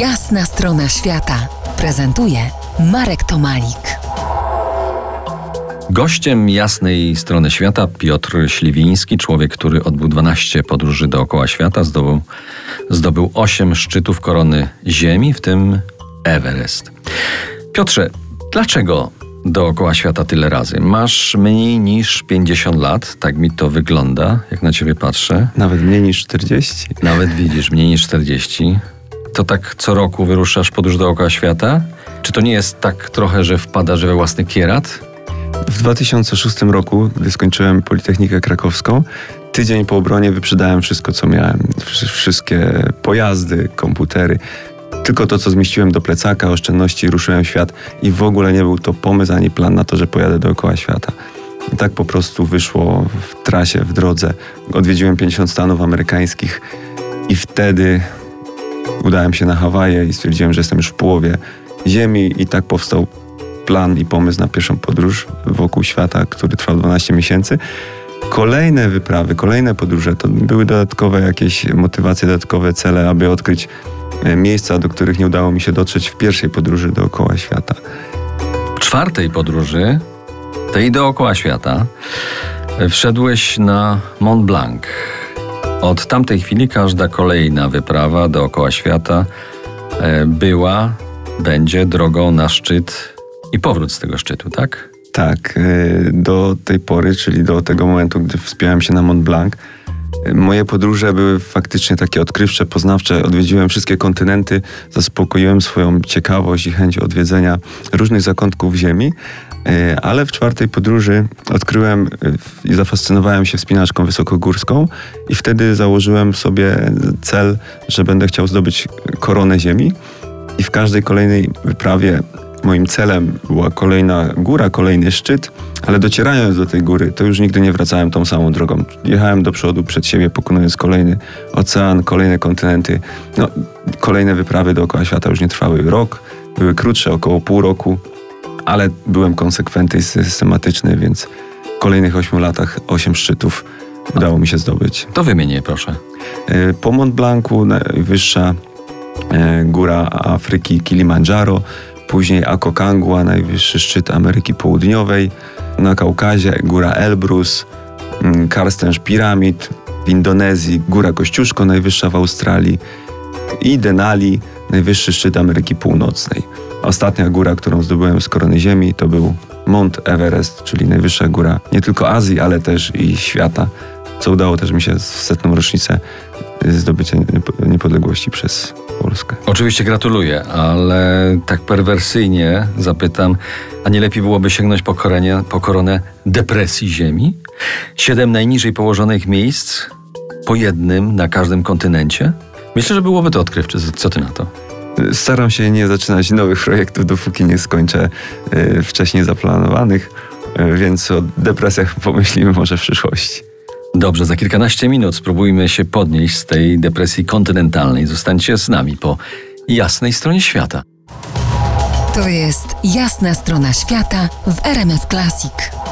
Jasna strona świata prezentuje Marek Tomalik. Gościem jasnej strony świata Piotr Śliwiński, człowiek, który odbył 12 podróży dookoła świata, zdobył, zdobył 8 szczytów korony Ziemi, w tym Everest. Piotrze, dlaczego dookoła świata tyle razy? Masz mniej niż 50 lat, tak mi to wygląda, jak na ciebie patrzę. Nawet mniej niż 40. Nawet widzisz, mniej niż 40. To tak co roku wyruszasz podróż dookoła świata? Czy to nie jest tak trochę, że wpadasz we własny kierat? W 2006 roku, gdy skończyłem Politechnikę Krakowską, tydzień po obronie wyprzedałem wszystko, co miałem. Wszystkie pojazdy, komputery. Tylko to, co zmieściłem do plecaka, oszczędności, ruszyłem w świat i w ogóle nie był to pomysł ani plan na to, że pojadę dookoła świata. I tak po prostu wyszło w trasie, w drodze. Odwiedziłem 50 stanów amerykańskich i wtedy udałem się na Hawaje i stwierdziłem, że jestem już w połowie Ziemi i tak powstał plan i pomysł na pierwszą podróż wokół świata, który trwał 12 miesięcy. Kolejne wyprawy, kolejne podróże to były dodatkowe jakieś motywacje, dodatkowe cele, aby odkryć e, miejsca, do których nie udało mi się dotrzeć w pierwszej podróży dookoła świata. W czwartej podróży, tej dookoła świata, wszedłeś na Mont Blanc. Od tamtej chwili każda kolejna wyprawa dookoła świata e, była, będzie drogą na szczyt i powrót z tego szczytu, tak? Tak, y, do tej pory, czyli do tego momentu, gdy wspiąłem się na Mont Blanc, y, moje podróże były faktycznie takie odkrywcze, poznawcze. Odwiedziłem wszystkie kontynenty, zaspokoiłem swoją ciekawość i chęć odwiedzenia różnych zakątków Ziemi, ale w czwartej podróży odkryłem i zafascynowałem się wspinaczką wysokogórską i wtedy założyłem sobie cel, że będę chciał zdobyć koronę Ziemi. I w każdej kolejnej wyprawie Moim celem była kolejna góra, kolejny szczyt, ale docierając do tej góry, to już nigdy nie wracałem tą samą drogą. Jechałem do przodu przed siebie, pokonując kolejny ocean, kolejne kontynenty. No, kolejne wyprawy dookoła świata już nie trwały rok, były krótsze, około pół roku, ale byłem konsekwentny i systematyczny, więc w kolejnych ośmiu latach osiem szczytów udało mi się zdobyć. To wymienię, proszę. E, po Mont Blancu najwyższa e, góra Afryki Kilimandżaro, później Akokangua, najwyższy szczyt Ameryki Południowej, na Kaukazie góra Elbrus, mm, Karstęż Piramid, w Indonezji góra Kościuszko, najwyższa w Australii i Denali, najwyższy szczyt Ameryki Północnej. Ostatnia góra, którą zdobyłem z korony ziemi, to był Mount Everest, czyli najwyższa góra nie tylko Azji, ale też i świata, co udało też mi się w setną rocznicę zdobycia niepodległości przez Polskę. Oczywiście gratuluję, ale tak perwersyjnie zapytam, a nie lepiej byłoby sięgnąć po, korenie, po koronę depresji Ziemi? Siedem najniżej położonych miejsc po jednym na każdym kontynencie? Myślę, że byłoby to odkrywcze. Co ty na to? Staram się nie zaczynać nowych projektów, dopóki nie skończę y, wcześniej zaplanowanych, y, więc o depresjach pomyślimy może w przyszłości. Dobrze, za kilkanaście minut spróbujmy się podnieść z tej depresji kontynentalnej. Zostańcie z nami po jasnej stronie świata. To jest jasna strona świata w RMS Classic.